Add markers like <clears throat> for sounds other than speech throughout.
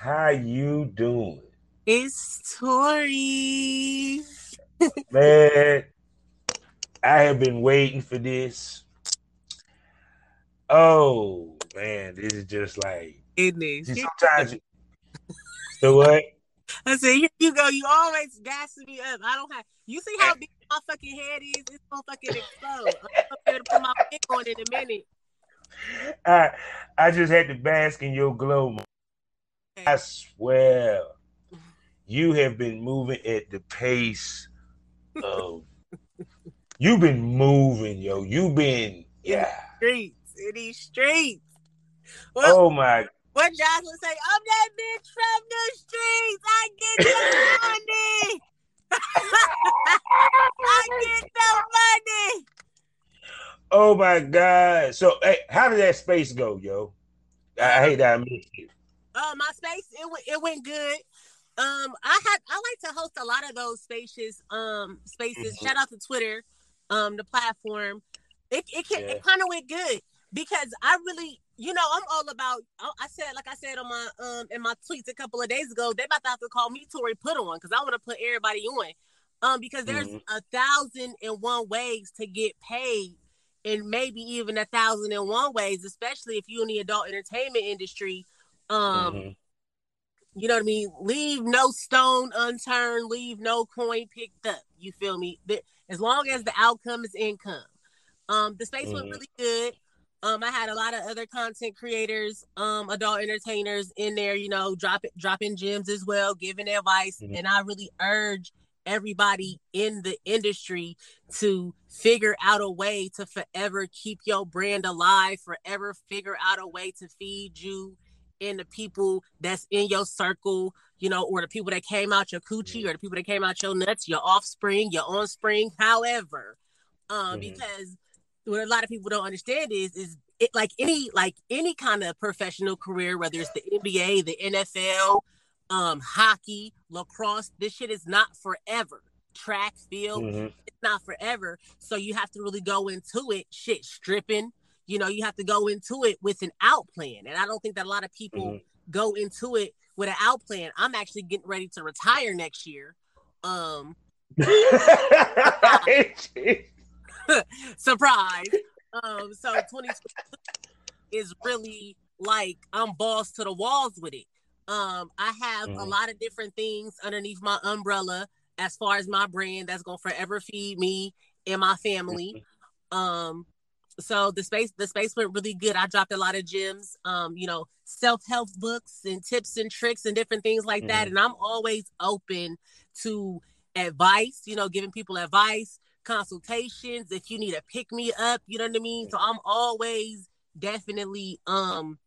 How you doing? it's Tori. <laughs> Man, I have been waiting for this. Oh man, this is just like Goodness. see, sometimes <laughs> the what? I said, here you go. You always gassing me up. I don't have. You see how big my fucking head is? It's gonna fucking explode. I'm gonna put my <laughs> pick on in a minute. I I just had to bask in your glow. I swear, <laughs> you have been moving at the pace of. You've been moving, yo. You've been, yeah. Streets, in these streets. What, Oh my what Jocelyn say? I'm that bitch from the streets. I get the money. <laughs> I get the money. Oh my God! So, hey, how did that space go, yo? I, I hate that I missed it. Uh, my space it went it went good. Um, I had I like to host a lot of those spaces. Um, spaces. Mhm. Shout out to Twitter, um, the platform. It it can, Yeah. it kind of went good because I really, you know, I'm all about. I said like I said on my um in my tweets a couple of days ago, they about to have to call me Tori Put On because I want to put everybody on. Um, because there's Mhm. a thousand and one ways to get paid, and maybe even a thousand and one ways, especially if you're in the adult entertainment industry. Um, Mhm. you know what I mean? Leave no stone unturned, leave no coin picked up. You feel me? As long as the outcome is income. Um, the space went Mhm. really good. Um, I had a lot of other content creators, um, adult entertainers in there, you know, dropping dropping gems as well, giving advice. Mhm. And I really urge everybody in the industry to figure out a way to forever keep your brand alive, forever figure out a way to feed you and the people that's in your circle, you know, or the people that came out your coochie or the people that came out your nuts, your offspring, your onspring, however. Um, Mhm. because what a lot of people don't understand is is it like any like any kind of professional career, whether it's the NBA, the NFL, um, hockey, lacrosse, this shit is not forever. Track, field, Mhm. it's not forever. So you have to really go into it, shit, stripping. You know, you have to go into it with an out plan. And I don't think that a lot of people Mhm. go into it with an out plan. I'm actually getting ready to retire next year. Um, <laughs> surprise. Um, so 2020 is really like I'm balls to the walls with it. Um, I have a Mhm. lot of different things underneath my umbrella as far as my brand that's gonna forever feed me and my family. Um, so the space the space went really good. I dropped a lot of gems, um, you know, self-help books and tips and tricks and different things like that. Mhm. And I'm always open to advice, you know, giving people advice, consultations, if you need a pick me up, you know what I mean? So I'm always definitely um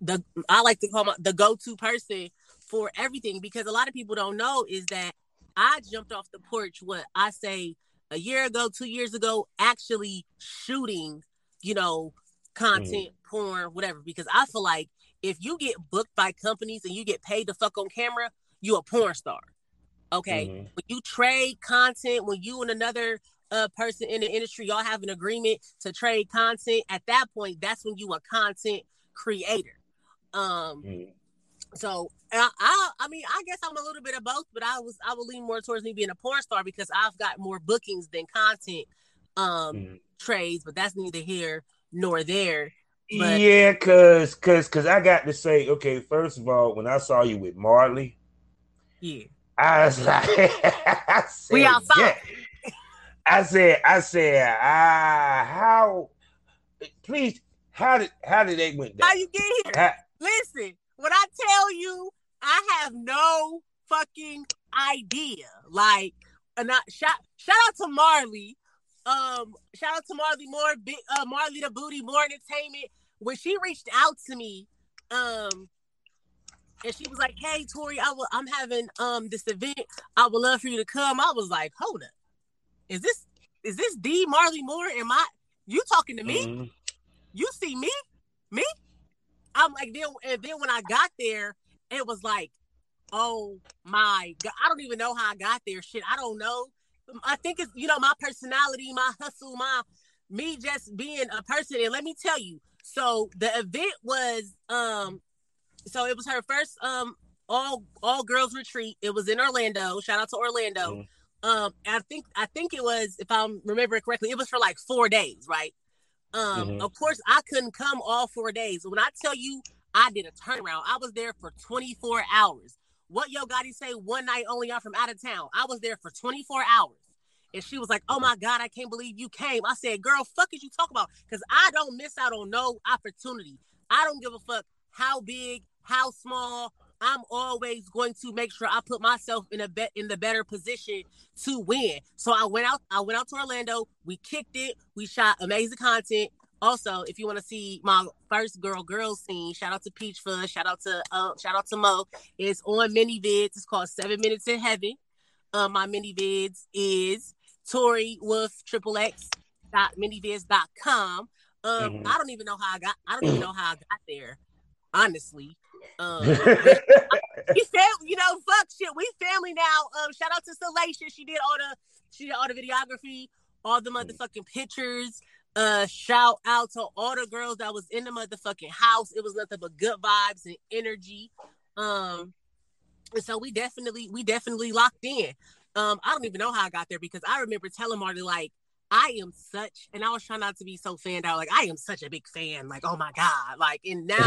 the I like to call my the go-to person for everything because a lot of people don't know is that I jumped off the porch what I say a year ago, two years ago, actually shooting, you know, content, porn, whatever, because I feel like if you get booked by companies and you get paid to fuck on camera, you a porn star. Okay. Mhm. When you trade content, when you and another uh, person in the industry, y'all have an agreement to trade content, at that point, that's when you a content creator. Um, Mhm. So I, I, I mean, I guess I'm a little bit of both, but I was, I would lean more towards me being a porn star because I've got more bookings than content um Mhm. trades. But that's neither here nor there. But- Yeah, cause, cause, cause I got to say, okay, first of all, when I saw you with Marley, Yeah, I was like, <laughs> I said, We outside. yeah. I said, I said, ah, how? Please, how did how did they went down? how you get here? How- Listen, when I tell you, I have no fucking idea. Like, and I, shout shout out to Marley. Um, shout out to Marley Moore, big uh, Marley the Booty, more entertainment. When she reached out to me, um, and she was like, "Hey, Tori, I will, I'm having um this event. I would love for you to come." I was like, "Hold up, is this is this D Marley Moore? Am I you talking to me? Mm-hmm. You see me, me?" I'm like, then and then when I got there, it was like, "Oh my god, I don't even know how I got there. Shit, I don't know. I think it's you know my personality, my hustle, my me just being a person. And let me tell you, so the event was um so it was her first um all all girls retreat. It was in Orlando. Shout out to Orlando. Mm-hmm. Um, I think I think it was, if I'm remembering correctly, it was for like four days, right? Um, mm-hmm. of course I couldn't come all four days. When I tell you I did a turnaround, I was there for 24 hours. What Yo Gotti say one night only I'm from out of town. I was there for 24 hours. And she was like, Oh my God, I can't believe you came. I said, Girl, fuck is you talk about? Because I don't miss out on no opportunity. I don't give a fuck how big, how small. I'm always going to make sure I put myself in a bet in the better position to win. So I went out, I went out to Orlando, we kicked it, we shot amazing content. Also, if you want to see my first girl girl scene, shout out to Peach Fuzz, shout out to uh, shout out to Mo. It's on ManyVids. It's called Seven Minutes in Heaven. Uh, my vids is Tori Wolf Triple X dot manyvids.com. Um, mm-hmm. I don't even know how I got. I don't even know how I got there. Honestly, um, <laughs> we fam- you know, fuck shit. We family now. Um, shout out to Salacia. She did all the she did all the videography, all the motherfucking pictures. Uh, shout out to all the girls that was in the motherfucking house. It was nothing but good vibes and energy. Um, and so we definitely we definitely locked in. Um, I don't even know how I got there because I remember telling Marty like I am such, and I was trying not to be so fanned out. Like I am such a big fan. Like oh my god, like and now, <laughs>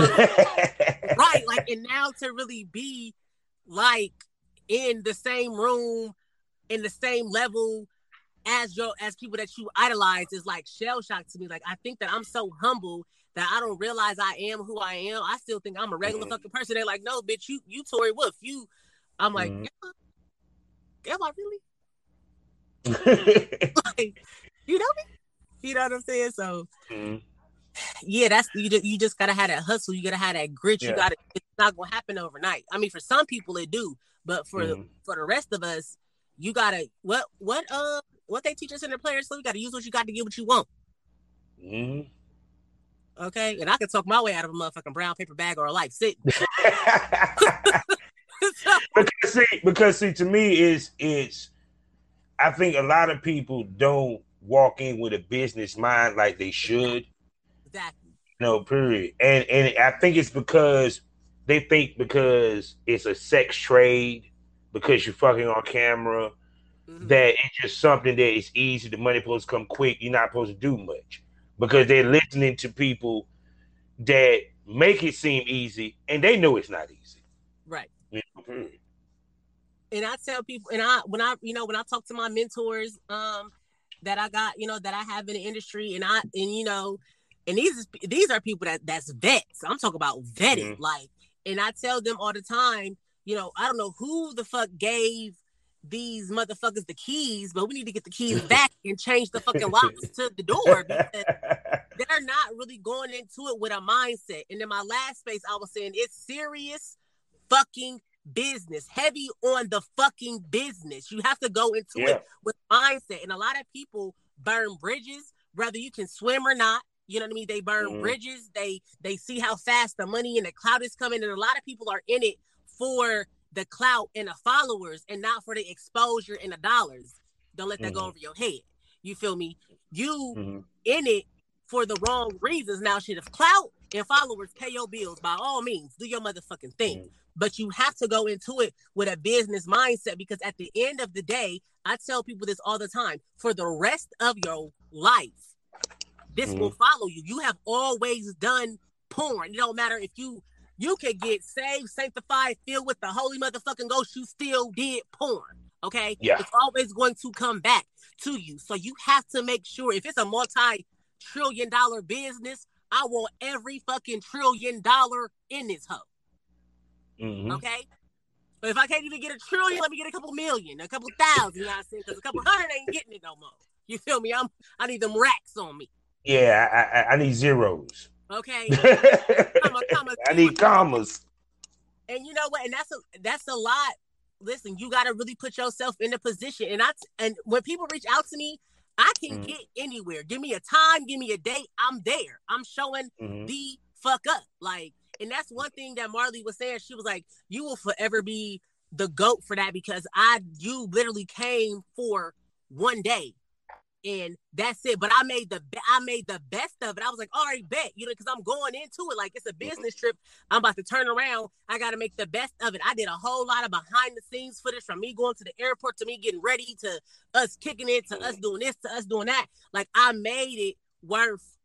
right? Like and now to really be like in the same room, in the same level as your as people that you idolize is like shell shock to me. Like I think that I'm so humble that I don't realize I am who I am. I still think I'm a regular mm-hmm. fucking person. They're like, no, bitch, you you Tori Wolf. You I'm like, mm-hmm. yeah, am I really? <laughs> <laughs> like, you know me? You know what I'm saying? So mm-hmm. yeah, that's you just you just gotta have that hustle, you gotta have that grit, yeah. you gotta it's not gonna happen overnight. I mean for some people it do, but for mm-hmm. for the rest of us, you gotta what what uh what they teach us in the players, so you gotta use what you got to get what you want. Mm-hmm. Okay, and I can talk my way out of a motherfucking brown paper bag or a life sit. <laughs> <laughs> because see, because see, to me, is it's. I think a lot of people don't walk in with a business mind like they should. Exactly. No, period. And and I think it's because they think because it's a sex trade, because you're fucking on camera, mm-hmm. that it's just something that is easy. The money supposed to come quick. You're not supposed to do much because they're listening to people that make it seem easy, and they know it's not easy. Right. And I tell people, and I when I you know when I talk to my mentors, um, that I got, you know, that I have in the industry, and I and you know, and these these are people that that's vets. I'm talking about vetted, mm-hmm. like, and I tell them all the time, you know, I don't know who the fuck gave these motherfuckers the keys, but we need to get the keys <laughs> back and change the fucking locks <laughs> to the door because <laughs> they're not really going into it with a mindset. And in my last space, I was saying it's serious fucking business, heavy on the fucking business. You have to go into yeah. it with mindset. And a lot of people burn bridges, whether you can swim or not. You know what I mean? They burn mm. bridges. They they see how fast the money and the clout is coming, and a lot of people are in it for the clout and the followers, and not for the exposure and the dollars. Don't let that mm-hmm. go over your head. You feel me? You mm-hmm. in it for the wrong reasons. Now, shit, if clout and followers pay your bills, by all means, do your motherfucking thing. But you have to go into it with a business mindset because at the end of the day, I tell people this all the time for the rest of your life, this mm-hmm. will follow you. You have always done porn. It don't matter if you you can get saved, sanctified, filled with the holy motherfucking ghost, you still did porn. Okay? Yeah. It's always going to come back to you. So you have to make sure if it's a multi-trillion dollar business, I want every fucking trillion dollar in this hoe. Mm-hmm. Okay. But if I can't even get a trillion, let me get a couple million, a couple thousand. You know what I'm saying? Because a couple hundred ain't getting it no more. You feel me? I'm I need them racks on me. Yeah, I I, I need zeros. Okay. <laughs> comma, comma, I need commas. And you know what? And that's a that's a lot. Listen, you got to really put yourself in a position. And I and when people reach out to me, I can mm-hmm. get anywhere. Give me a time, give me a date. I'm there. I'm showing mm-hmm. the fuck up. Like, and that's one thing that Marley was saying. She was like, "You will forever be the goat for that because I, you literally came for one day." and that's it. But I made the I made the best of it. I was like, all right, bet, you know, because I'm going into it like it's a mm-hmm. business trip. I'm about to turn around. I got to make the best of it. I did a whole lot of behind the scenes footage from me going to the airport to me getting ready to us kicking it to mm-hmm. us doing this to us doing that. Like I made it worth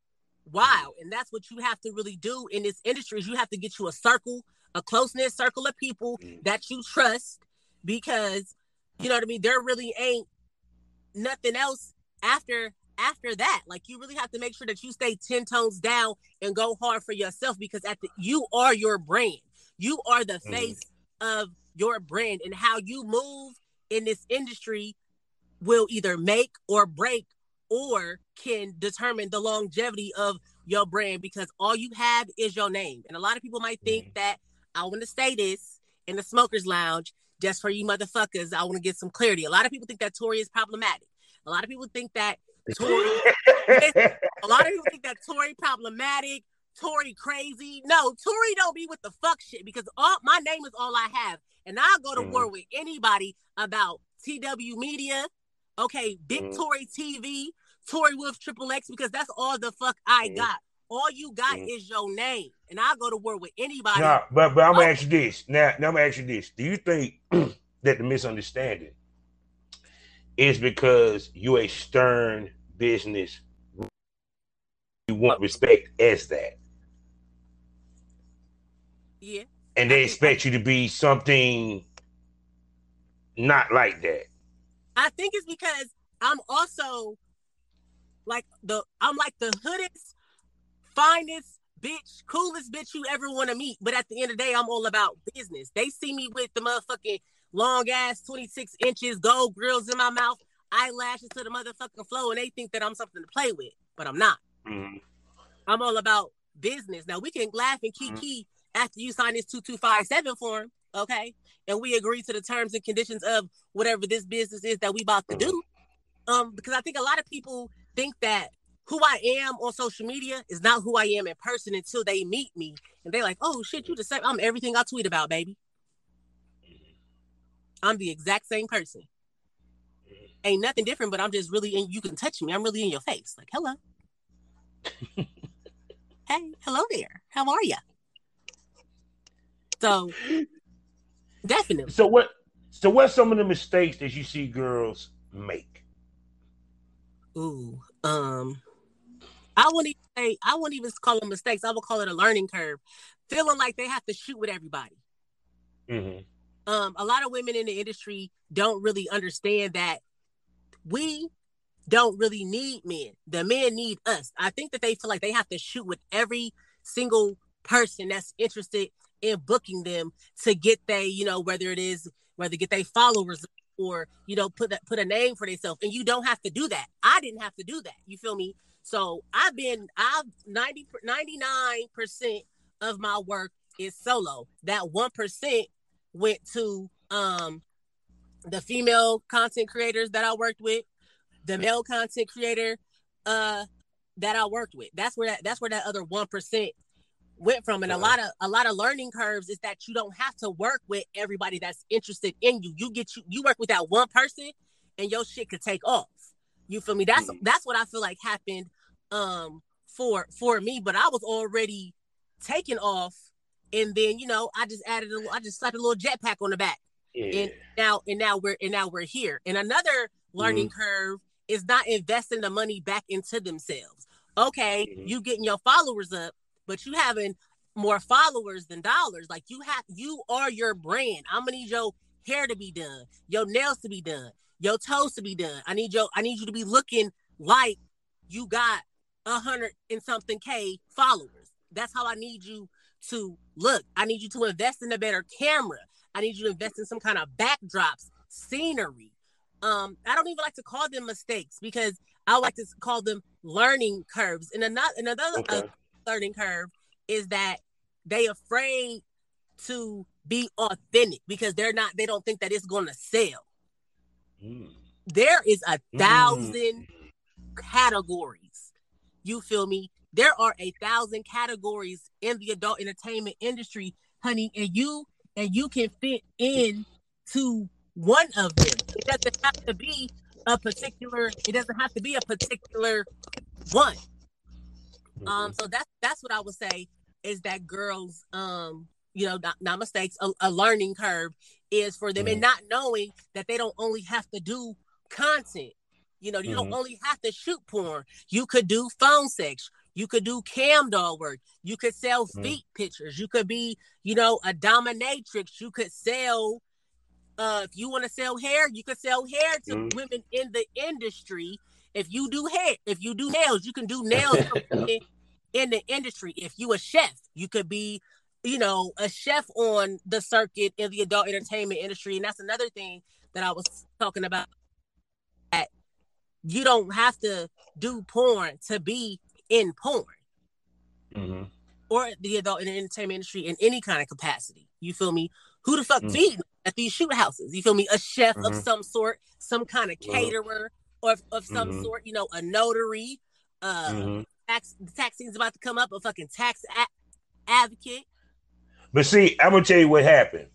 while, and that's what you have to really do in this industry. Is you have to get you a circle, a close knit circle of people mm. that you trust, because you know what I mean. There really ain't nothing else after after that like you really have to make sure that you stay 10 tones down and go hard for yourself because at the you are your brand you are the mm. face mm. of your brand and how you move in this industry will either make or break or can determine the longevity of your brand because all you have is your name and a lot of people might think mm. that i want to say this in the smokers lounge just for you motherfuckers i want to get some clarity a lot of people think that Tori is problematic a lot of people think that Tori. <laughs> a lot of people think that Tori problematic, Tori crazy. No, Tori don't be with the fuck shit because all my name is all I have, and I'll go to mm. war with anybody about TW Media. Okay, Big mm. Tori TV, Tori Wolf Triple X because that's all the fuck I mm. got. All you got mm. is your name, and I'll go to war with anybody. Nah, but but I'm gonna oh. ask you this now. Now I'm gonna ask you this: Do you think <clears throat> that the misunderstanding is because you're a stern business. You want respect as that. Yeah. And they expect you to be something not like that. I think it's because I'm also like the I'm like the hoodest, finest bitch, coolest bitch you ever want to meet. But at the end of the day, I'm all about business. They see me with the motherfucking long ass 26 inches, gold grills in my mouth, eyelashes to the motherfucking flow, and they think that I'm something to play with, but I'm not. Mm-hmm. I'm all about business. Now we can laugh and kiki mm-hmm. after you sign this 2257 form, okay? And we agree to the terms and conditions of whatever this business is that we about to do. Um, because I think a lot of people think that who I am on social media is not who I am in person until they meet me. And they're like, oh shit, you the same. I'm everything I tweet about, baby. I'm the exact same person. Ain't nothing different, but I'm just really in. You can touch me. I'm really in your face. Like, hello. <laughs> hey, hello there. How are you? So, definitely. So what? So what's some of the mistakes that you see girls make? Ooh, um, I wouldn't even say I wouldn't even call them mistakes. I would call it a learning curve. Feeling like they have to shoot with everybody. Mm-hmm um, a lot of women in the industry don't really understand that we don't really need men. The men need us. I think that they feel like they have to shoot with every single person that's interested in booking them to get they, you know, whether it is whether get they followers or you know put that put a name for themselves. And you don't have to do that. I didn't have to do that. You feel me? So I've been I've 90 99% of my work is solo. That 1% went to um the female content creators that I worked with, the male content creator uh that I worked with. That's where that that's where that other one percent went from. And a lot of a lot of learning curves is that you don't have to work with everybody that's interested in you. You get you you work with that one person and your shit could take off. You feel me? That's mm-hmm. that's what I feel like happened um for for me, but I was already taken off and then you know I just added a, I just slapped a little jetpack on the back, yeah. and now and now we're and now we're here. And another learning mm-hmm. curve is not investing the money back into themselves. Okay, mm-hmm. you getting your followers up, but you having more followers than dollars. Like you have, you are your brand. I'm gonna need your hair to be done, your nails to be done, your toes to be done. I need your, I need you to be looking like you got a hundred and something k followers. That's how I need you to look, I need you to invest in a better camera. I need you to invest in some kind of backdrops, scenery. Um, I don't even like to call them mistakes because I like to call them learning curves. And another another okay. Learning curve is that they afraid to be authentic because they're not they don't think that it's going to sell. Mm. There is a Mm. thousand categories. You feel me? There are a thousand categories in the adult entertainment industry, honey, and you and you can fit in to one of them. It doesn't have to be a particular. It doesn't have to be a particular one. Um, so that's that's what I would say is that girls, um, you know, not, not mistakes, a, a learning curve is for them, and not knowing that they don't only have to do content. You know, you don't Mhm. only have to shoot porn. You could do phone sex. You could do cam doll work. You could sell Mhm. feet pictures. You could be, you know, a dominatrix. You could sell. Uh, if you want to sell hair, you could sell hair to Mhm. women in the industry. If you do hair, if you do nails, you can do <laughs> nails in the industry. If you a chef, you could be, you know, a chef on the circuit in the adult entertainment industry. And that's another thing that I was talking about. That you don't have to do porn to be in porn Mhm. or the adult entertainment industry in any kind of capacity. You feel me? Who the fuck Mm. feeding at these shoot houses? You feel me? A chef of Mhm. some sort, some kind of Mhm. caterer, or of, of some Mhm. sort. You know, a notary. Uh, Mhm. tax the tax season's about to come up. A fucking tax a- advocate. But see, I'm gonna tell you what happened.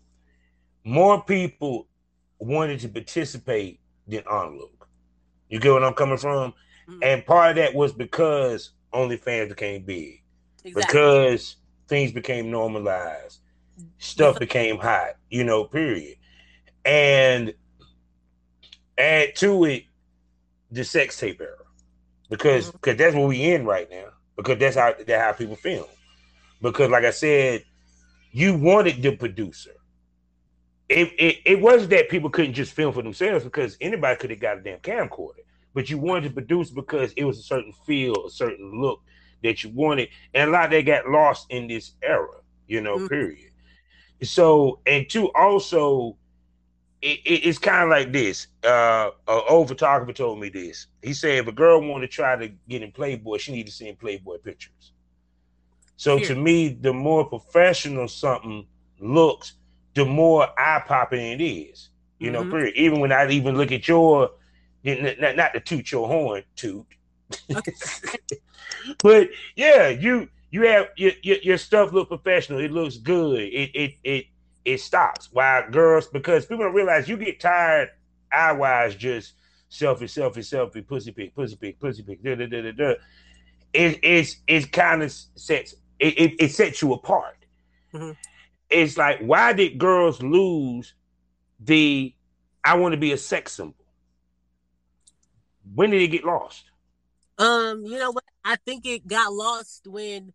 More people wanted to participate than onlook. You get what I'm coming from? Mhm. And part of that was because OnlyFans became big. Exactly. Because things became normalized. Stuff became hot, you know, period. And add to it the sex tape era. Because because that's what we in right now. Because that's how that's how people film. Because like I said, you wanted the producer. It, it, it wasn't that people couldn't just film for themselves because anybody could have got a damn camcorder. But you wanted to produce because it was a certain feel, a certain look that you wanted. And a lot of that got lost in this era, you know, Mhm. period. So, and two, also, it, it- it's kind of like this. Uh, an old photographer told me this. He said if a girl wanted to try to get in Playboy, she needed to see in Playboy pictures. So to me, the more professional something looks, the more eye popping it is. You know, Mhm. period. Even when I even look at your, not, not- to toot your horn, toot. <laughs> but yeah, you you have your, your your stuff look professional. It looks good. It it it it stops. Why girls, because people don't realize you get tired eye wise just selfie, selfie, selfie, pussy pick, pussy pick, pussy pick, da da da da da. It it's it kind of sets it, it it sets you apart. Mhm. It's like why did girls lose the I want to be a sex symbol? When did it get lost? Um, you know what? I think it got lost when,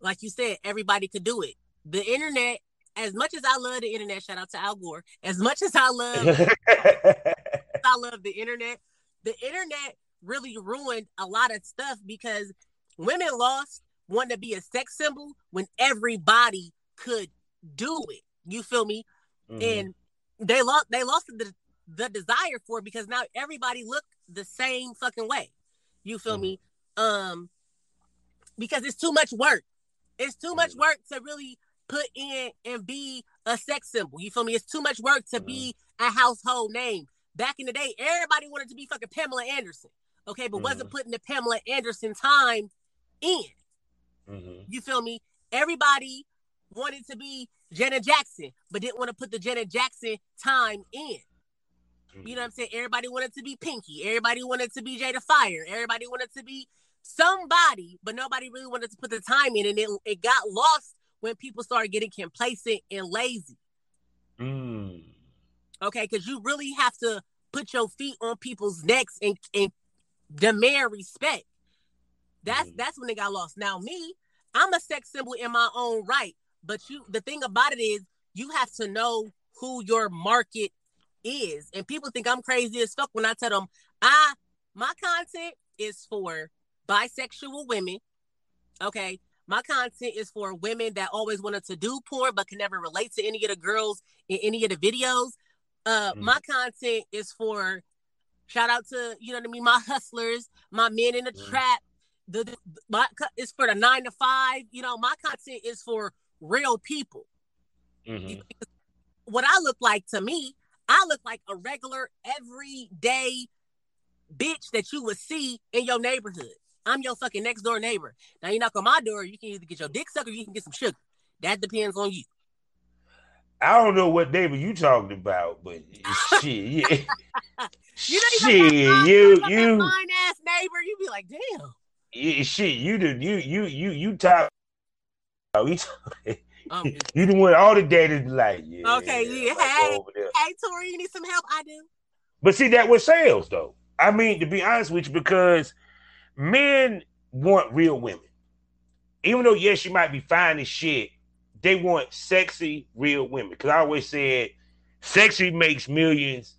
like you said, everybody could do it. The internet, as much as I love the internet, shout out to Al Gore. As much as I love, <laughs> I love the internet. The internet really ruined a lot of stuff because women lost wanting to be a sex symbol when everybody could do it. You feel me? Mhm. and they lost they lost the the desire for it because now everybody look the same fucking way. You feel me? Um because it's too much work. It's too much Mhm. work to really put in and be a sex symbol. You feel me? It's too much work to be a household name. Back in the day, everybody wanted to be fucking Pamela Anderson. Okay, but wasn't Mhm. putting the Pamela Anderson time in. Mhm. You feel me? Everybody wanted to be Janet Jackson, but didn't want to put the Janet Jackson time in. You know what I'm saying? Everybody wanted to be Pinky. Everybody wanted to be Jada Fire. Everybody wanted to be somebody, but nobody really wanted to put the time in. And it, it got lost when people started getting complacent and lazy. Mm. Okay, because you really have to put your feet on people's necks and, and demand respect. That's Mhm. that's when they got lost. Now, me, I'm a sex symbol in my own right. But you the thing about it is you have to know who your market is. And people think I'm crazy as fuck when I tell them I my content is for bisexual women. Okay. My content is for women that always wanted to do porn but can never relate to any of the girls in any of the videos. Uh Mhm. my content is for shout out to, you know what I mean, my <laughs> hustlers, my men in the Mhm. trap. The, the my it's for the nine to five. You know, my content is for real people. Mm-hmm. <laughs> What I look like to me, I look like a regular, everyday bitch that you would see in your neighborhood. I'm your fucking next door neighbor. Now you knock on my door, you can either get your dick sucked or you can get some sugar. That depends on you. I don't know what neighbor you talking about, but <laughs> shit, yeah. you know, shit, you you fine ass neighbor, you be like, damn. Yeah, shit, you do you you you you talk. We um, <laughs> you the one all the data like, yeah. Okay, yeah. Hey, hey, Tori, you need some help? I do. But see, that was sales though. I mean, to be honest with you, because men want real women. Even though, yes, you might be fine as shit, they want sexy, real women. Because I always said, sexy makes millions.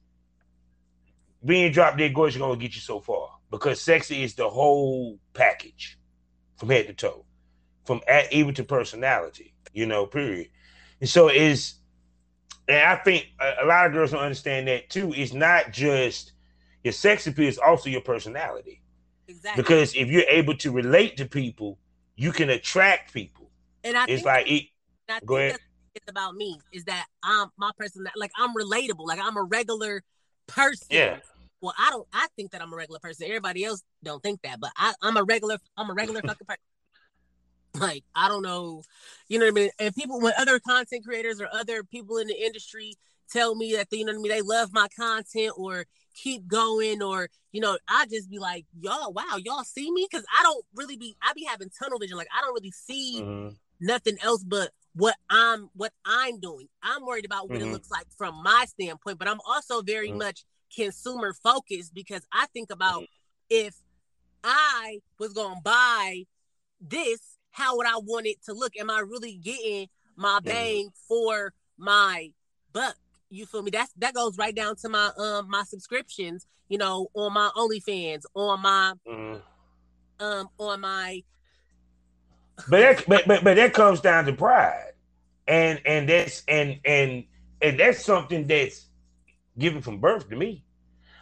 Being drop dead gorgeous gonna get you so far because sexy is the whole package from head to toe, from at, even to personality, you know, period. And so is, and I think a, a lot of girls don't understand that too. It's not just your sex appeal is also your personality. Exactly. Because if you're able to relate to people, you can attract people. And I it's like it. go ahead. It's about me. Is that I'm my person? Like I'm relatable. Like I'm a regular person. Yeah. Well, I don't. I think that I'm a regular person. Everybody else don't think that, but I, I'm a regular. I'm a regular <laughs> fucking person. Like I don't know, you know what I mean. And people, when other content creators or other people in the industry tell me that they, you know what I mean, they love my content or keep going or you know i just be like y'all wow y'all see me because i don't really be i be having tunnel vision like i don't really see mm-hmm. nothing else but what i'm what i'm doing i'm worried about what mm-hmm. it looks like from my standpoint but i'm also very mm-hmm. much consumer focused because i think about if i was gonna buy this how would i want it to look am i really getting my mm-hmm. bang for my buck you feel me? That's that goes right down to my um my subscriptions, you know, on my OnlyFans, on my mm. um on my But that but, but but that comes down to pride. And and that's and and and that's something that's given from birth to me.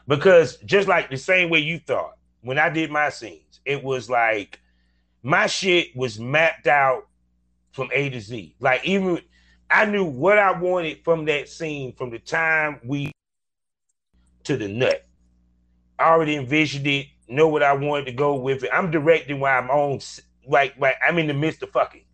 Because just like the same way you thought when I did my scenes, it was like my shit was mapped out from A to Z. Like even I knew what I wanted from that scene from the time we to the nut. I already envisioned it, know what I wanted to go with it. I'm directing while I'm on, like, like I'm in the midst of fucking,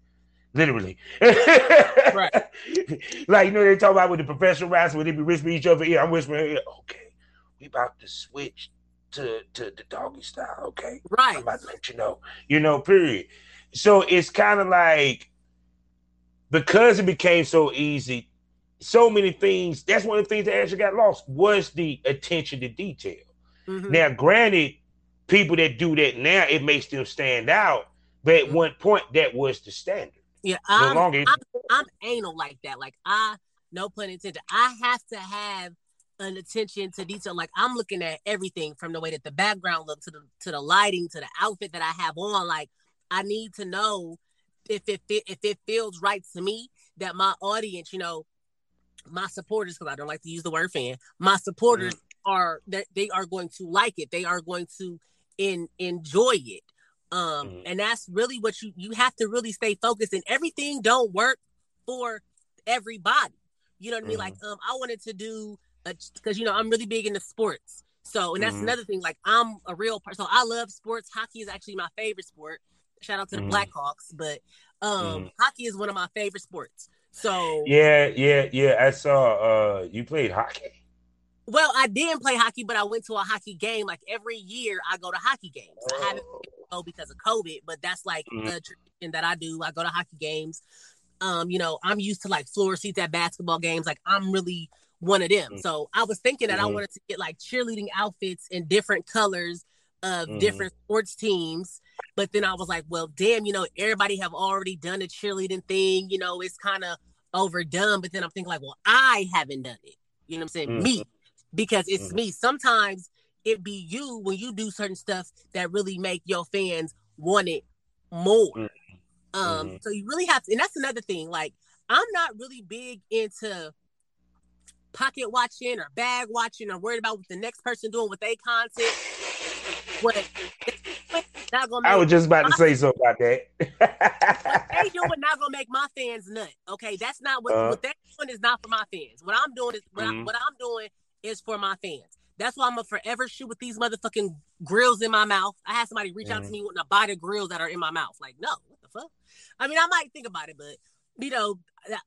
literally. right. <laughs> like, you know, they talk about with the professional wrestling, where they be whispering each other ear. I'm whispering, okay, we about to switch to, to the doggy style, okay? Right. I'm about to let you know, you know, period. So it's kind of like, because it became so easy, so many things. That's one of the things that actually got lost was the attention to detail. Mm-hmm. Now, granted, people that do that now, it makes them stand out. But at mm-hmm. one point, that was the standard. Yeah, I'm, no. I'm, I'm anal like that. Like I, no pun intended. I have to have an attention to detail. Like I'm looking at everything from the way that the background looks to the to the lighting to the outfit that I have on. Like I need to know if it if it feels right to me that my audience, you know, my supporters, because I don't like to use the word fan, my supporters mm-hmm. are that they are going to like it. They are going to in enjoy it. Um, mm-hmm. and that's really what you you have to really stay focused and everything don't work for everybody. You know what I mean? Like, mm-hmm. um, I wanted to do because you know I'm really big into sports. So, and that's mm-hmm. another thing. Like, I'm a real person. So I love sports. Hockey is actually my favorite sport. Shout out to the mm-hmm. Blackhawks, but um, mm-hmm. hockey is one of my favorite sports. So yeah, yeah, yeah. I saw uh you played hockey. Well, I didn't play hockey, but I went to a hockey game. Like every year, I go to hockey games. Oh. I haven't go because of COVID, but that's like mm-hmm. the tradition that I do. I go to hockey games. Um, you know, I'm used to like floor seats at basketball games. Like I'm really one of them. So I was thinking that I wanted to get like cheerleading outfits in different colors of different sports teams. But then I was like, well, damn, you know, everybody have already done a cheerleading thing. You know, it's kind of overdone. But then I'm thinking like, well, I haven't done it. You know what I'm saying? Mm-hmm. Me, because it's mm-hmm. me. Sometimes it be you when you do certain stuff that really make your fans want it more. Mm-hmm. Um, mm-hmm. so you really have to, and that's another thing. Like, I'm not really big into pocket watching or bag watching or worried about what the next person doing with their content what not gonna. I was just about to say something about that. what they doing not gonna make my fans nut. Okay, that's not what Uh. what doing is not for my fans. What I'm doing is what, I, Mhm. what I'm doing is for my fans. That's why I'm gonna forever shoot with these motherfucking grills in my mouth. I had somebody reach out to Mhm. me wanting to buy the grills that are in my mouth. Like, no, what the fuck? I mean, I might think about it, but you know, I,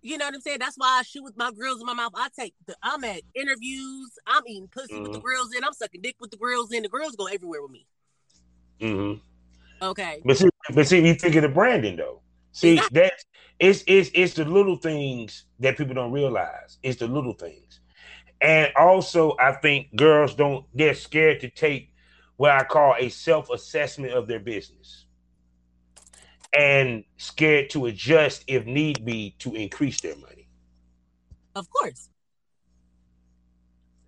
you know what I'm saying. That's why I shoot with my grills in my mouth. I take the. I'm at interviews. I'm eating pussy with the Mhm. grills in. I'm sucking dick with the grills in. The grills go everywhere with me. Hmm Okay. But see, but see, you think of the branding though. See Exactly. that it's it's it's the little things that people don't realize. It's the little things, and also I think girls don't. They're scared to take what I call a self assessment of their business, and scared to adjust if need be to increase their money. Of course.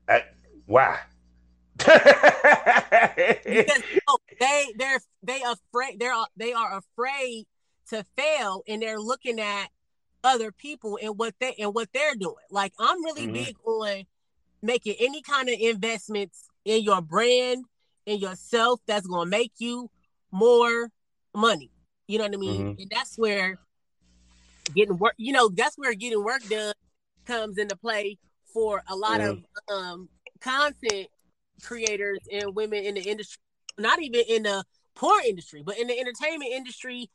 I, why? Because <laughs> they they're they afraid they're they are afraid to fail and they're looking at other people and what they and what they're doing like i'm really Mhm. big on making any kind of investments in your brand in yourself that's going to make you more money you know what i mean Mhm. and that's where getting work you know that's where getting work done comes into play for a lot of um content creators and women in the industry, not even in the porn industry, but in the entertainment industry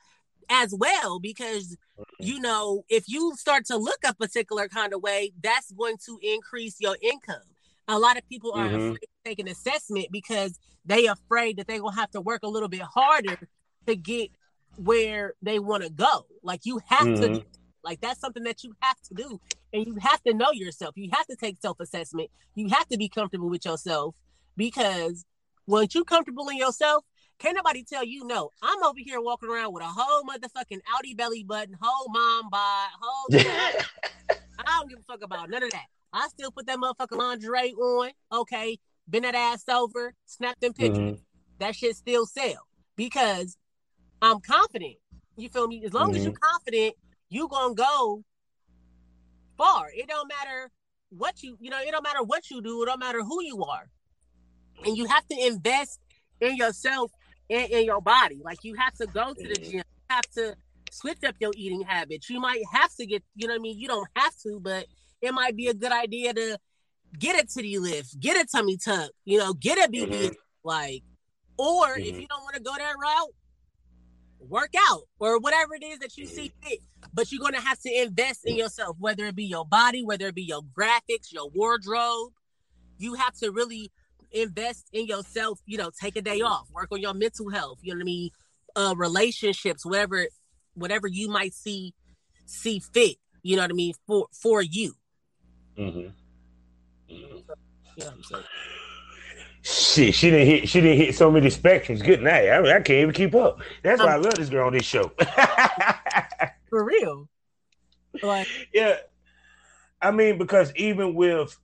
as well. Because you know, if you start to look a particular kind of way, that's going to increase your income. A lot of people are Mhm. afraid to take an assessment because they afraid that they will have to work a little bit harder to get where they want to go. Like you have to Mhm. like that's something that you have to do. And you have to know yourself. You have to take self-assessment. You have to be comfortable with yourself because once you comfortable in yourself, can't nobody tell you no. I'm over here walking around with a whole motherfucking Audi belly button, whole mom bod, whole <laughs> I don't give a fuck about none of that. I still put that motherfucking lingerie on. Okay, bend that ass over, snap them pictures. Mhm. That shit still sell because I'm confident. You feel me? As long as you're confident, you gonna go far. It don't matter what you, you know, it don't matter what you do. It don't matter who you are, and you have to invest in yourself and in your body. Like you have to go to the gym. You have to switch up your eating habits. You might have to get, you know what I mean? You don't have to, but it might be a good idea to get a titty lift, get a tummy tuck, you know, get a BB, Mhm. like, or if Mhm. you don't want to go that route, work out or whatever it is that you see fit. But you're gonna have to invest in yourself, whether it be your body, whether it be your graphics, your wardrobe. You have to really invest in yourself. You know, take a day off, work on your mental health. You know what I mean? Uh, relationships, whatever, whatever you might see see fit. You know what I mean for for you. Mm-hmm. You know what I'm saying? Shit, she didn't hit. She didn't hit so many spectrums. Good night. I, mean, I can't even keep up. That's why I love this girl on this show. <laughs> For real. Like, yeah, I mean because even with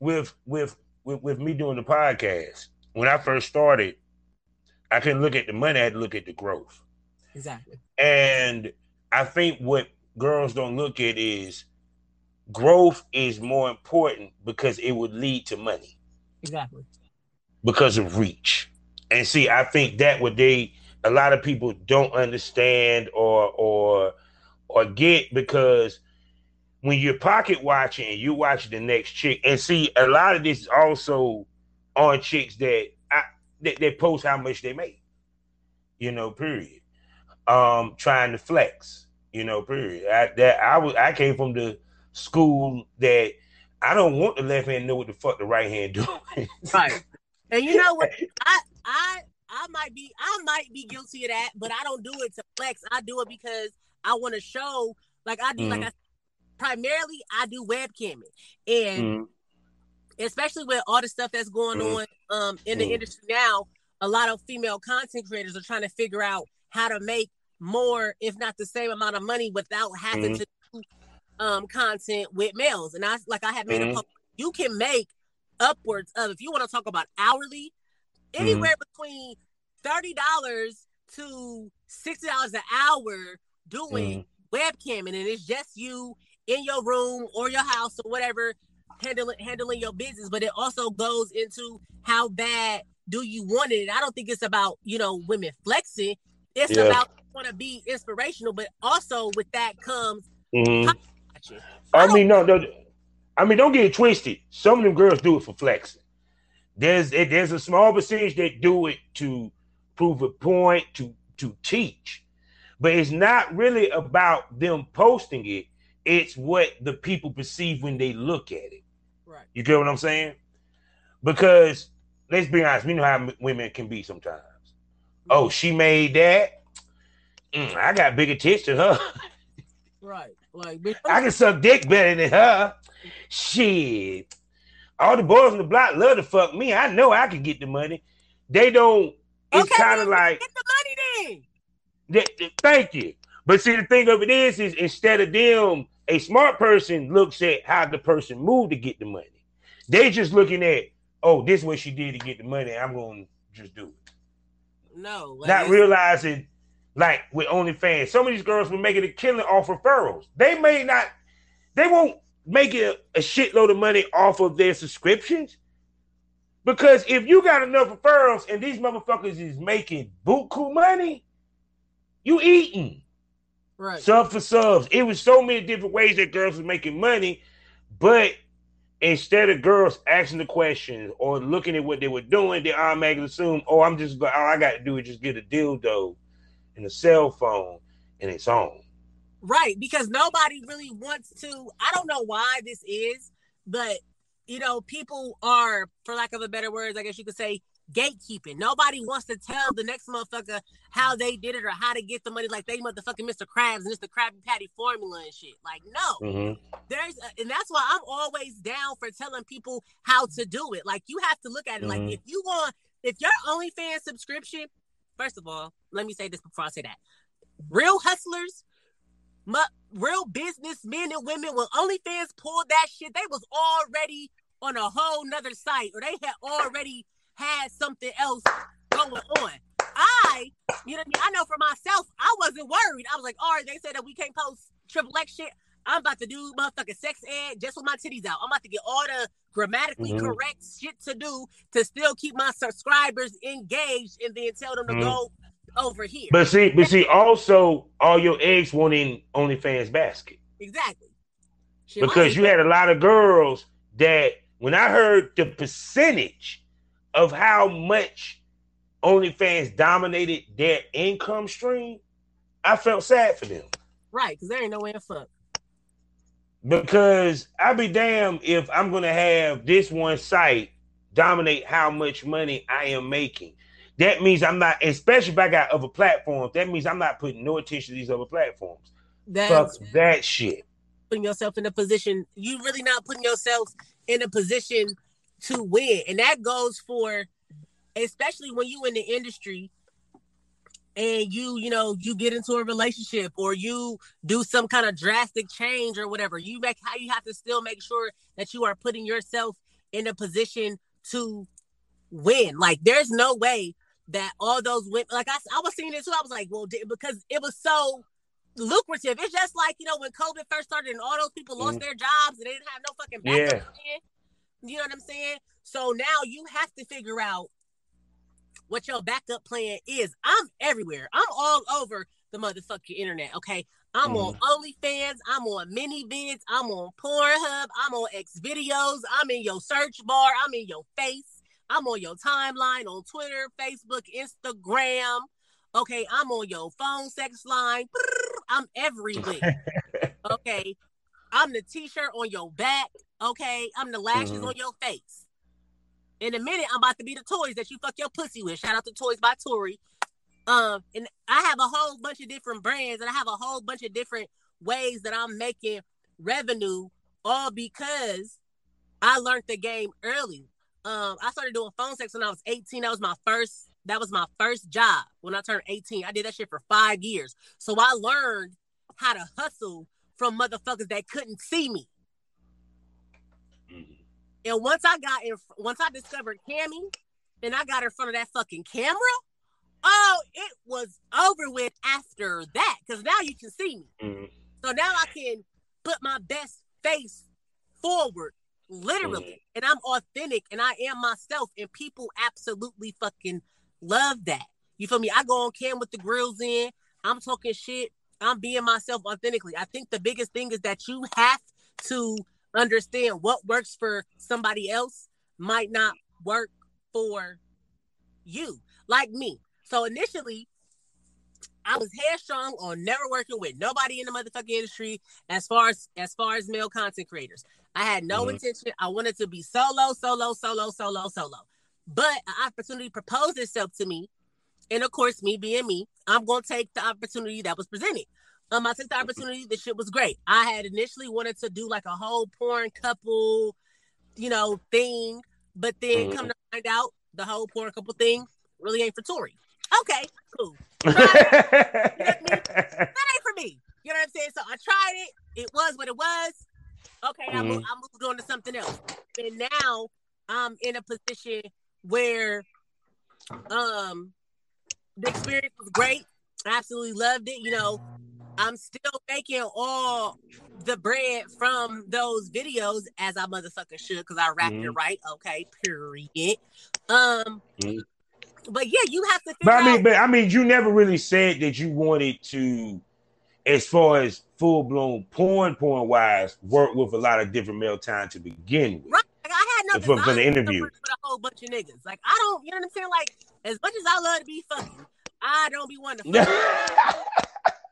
with with with, with me doing the podcast, when I first started, I couldn't look at the money. I had to look at the growth. exactly. And I think what girls don't look at is growth is more important because it would lead to money Exactly. because of reach. And see, I think that what they a lot of people don't understand or or or get because when you're pocket watching and you watch the next chick and see a lot of this is also on chicks that I that they post how much they make. You know, period. Um, trying to flex, you know, period. I that I was I came from the school that I don't want the left hand know what the fuck the right hand <laughs> doing. Right. And you know what? I I I might be I might be guilty of that, but I don't do it to flex. I do it because I want to show like I do like Mhm. I primarily I do webcamming. And Mhm. especially with all the stuff that's going Mhm. on um in the Mhm. industry now, a lot of female content creators are trying to figure out how to make more, if not the same amount of money without having to do um content with males. And I like I had made a post. You can make upwards of if you want to talk about hourly, anywhere between thirty dollars to sixty dollars an hour doing webcamming, and it's just you in your room or your house or whatever handling handling your business. But it also goes into how bad do you want it? And I don't think it's about you know women flexing. It's Yeah. about want to be inspirational, but also with that comes. Mhm. I I mean, no, no. I mean, don't get it twisted. Some of them girls do it for flexing. There's there's a small percentage that do it to prove a point, to to teach, but it's not really about them posting it. It's what the people perceive when they look at it. Right. You get what I'm saying? Because let's be honest, we know how m- women can be sometimes. Oh, she made that. Mm, I got bigger tits than her. <laughs> Right. Like bitch, I can suck dick better than her. Shit. All the boys on the block love to fuck me. I know I can get the money. They don't. It's Okay, kind of like, get the money then. they- they- thank you. But see, the thing of it is, is instead of them, a smart person looks at how the person moved to get the money. They just looking at, oh, this is what she did to get the money. I'm going to just do it. No. Like, Not realizing, like with OnlyFans, some of these girls were making a killing off referrals. They may not, they won't make a, a shitload of money off of their subscriptions. Because if you got enough referrals and these motherfuckers is making buku money, you eating Right. sub for subs. It was so many different ways that girls were making money, but instead of girls asking the questions or looking at what they were doing, they automatically assume, oh, I'm just all I got to do is just get a dildo and a cell phone and it's on. Right, because nobody really wants to. I don't know why this is, but you know, people are, for lack of a better words, I guess you could say, gatekeeping. Nobody wants to tell the next motherfucker how they did it or how to get the money, like they motherfucking Mr. Krabs and it's the Krabby Patty formula and shit. Like, no, Mhm. there's, and that's why I'm always down for telling people how to do it. Like, you have to look at it like Mhm. if you want, if your OnlyFans subscription, first of all, let me say this before I say that. Real hustlers, mu- real businessmen and women, when OnlyFans pulled that shit, they was already on a whole nother site or they had already had something else going on. I, you know, what I mean? I know for myself, I wasn't worried. I was like, all right, they said that we can't post triple X shit. I'm about to do motherfucking sex ed just with my titties out. I'm about to get all the grammatically Mhm. correct shit to do to still keep my subscribers engaged and then tell them to Mhm. go over here. But see, but see, also all your eggs went in OnlyFans basket. exactly. My because you had a lot of girls that when I heard the percentage of how much OnlyFans dominated their income stream, I felt sad for them right, because there ain't no way to fuck. because I'd be damned if I'm gonna have this one site dominate how much money I am making. That means I'm not, especially if I got other platforms. That means I'm not putting no attention to these other platforms. That's Fuck that shit. putting yourself in a position. You really not putting yourself in a position to win, and that goes for, especially when you in the industry, and you you know you get into a relationship or you do some kind of drastic change or whatever. You make how you have to still make sure that you are putting yourself in a position to win. Like there's no way that all those women, like I, I was seeing it too. I was like, well, because it was so lucrative. It's just like you know when COVID first started and all those people lost Mhm. their jobs and they didn't have no fucking backup Yeah. You know what I'm saying? So now you have to figure out what your backup plan is. I'm everywhere. I'm all over the motherfucking internet. Okay. I'm on mm. OnlyFans. I'm on ManyVids. I'm on Pornhub. I'm on X videos. I'm in your search bar. I'm in your face. I'm on your timeline on Twitter, Facebook, Instagram. Okay, I'm on your phone sex line. I'm everywhere. <laughs> Okay. I'm the t-shirt on your back. Okay. I'm the lashes Mhm. on your face. In a minute, I'm about to be the toys that you fuck your pussy with. Shout out to Toys by Tori. Um, and I have a whole bunch of different brands and I have a whole bunch of different ways that I'm making revenue, all because I learned the game early. Um, I started doing phone sex when I was 18. That was my first, that was my first job when I turned 18. I did that shit for five years. So I learned how to hustle from motherfuckers that couldn't see me. And once I got in, once I discovered Cammy, and I got in front of that fucking camera, oh, it was over with after that. Cause now you can see me. Mhm. So now I can put my best face forward literally, mm-hmm. and I'm authentic and I am myself, and people absolutely fucking love that. You feel me? I go on cam with the grills in. I'm talking shit. I'm being myself authentically. I think the biggest thing is that you have to understand what works for somebody else might not work for you, like me. So initially, I was headstrong on never working with nobody in the motherfucking industry as far as as far as male content creators. I had no mm-hmm. intention. I wanted to be solo, solo, solo, solo, solo. But an opportunity proposed itself to me. And of course, me being me, I'm gonna take the opportunity that was presented. Um, I took the opportunity. The shit was great. I had initially wanted to do like a whole porn couple, you know, thing, but then mm-hmm. come to find out the whole porn couple thing really ain't for Tori. Okay, cool. You know I mean? That ain't for me. You know what I'm saying? So I tried it. It was what it was. Okay, mm-hmm. I, moved, I moved on to something else. And now I'm in a position where um the experience was great. I absolutely loved it. You know, I'm still making all the bread from those videos as I motherfucker should because I rapped mm-hmm. it right. Okay, period. Um, mm-hmm. but yeah, you have to. But I mean, out- but I mean, you never really said that you wanted to, as far as full blown porn, porn wise, work with a lot of different male time to begin with. Right. Like, I had no from, from the interview with a whole bunch of niggas. Like I don't, you know what I'm saying? Like as much as I love to be fucking, I don't be wanting to. <laughs>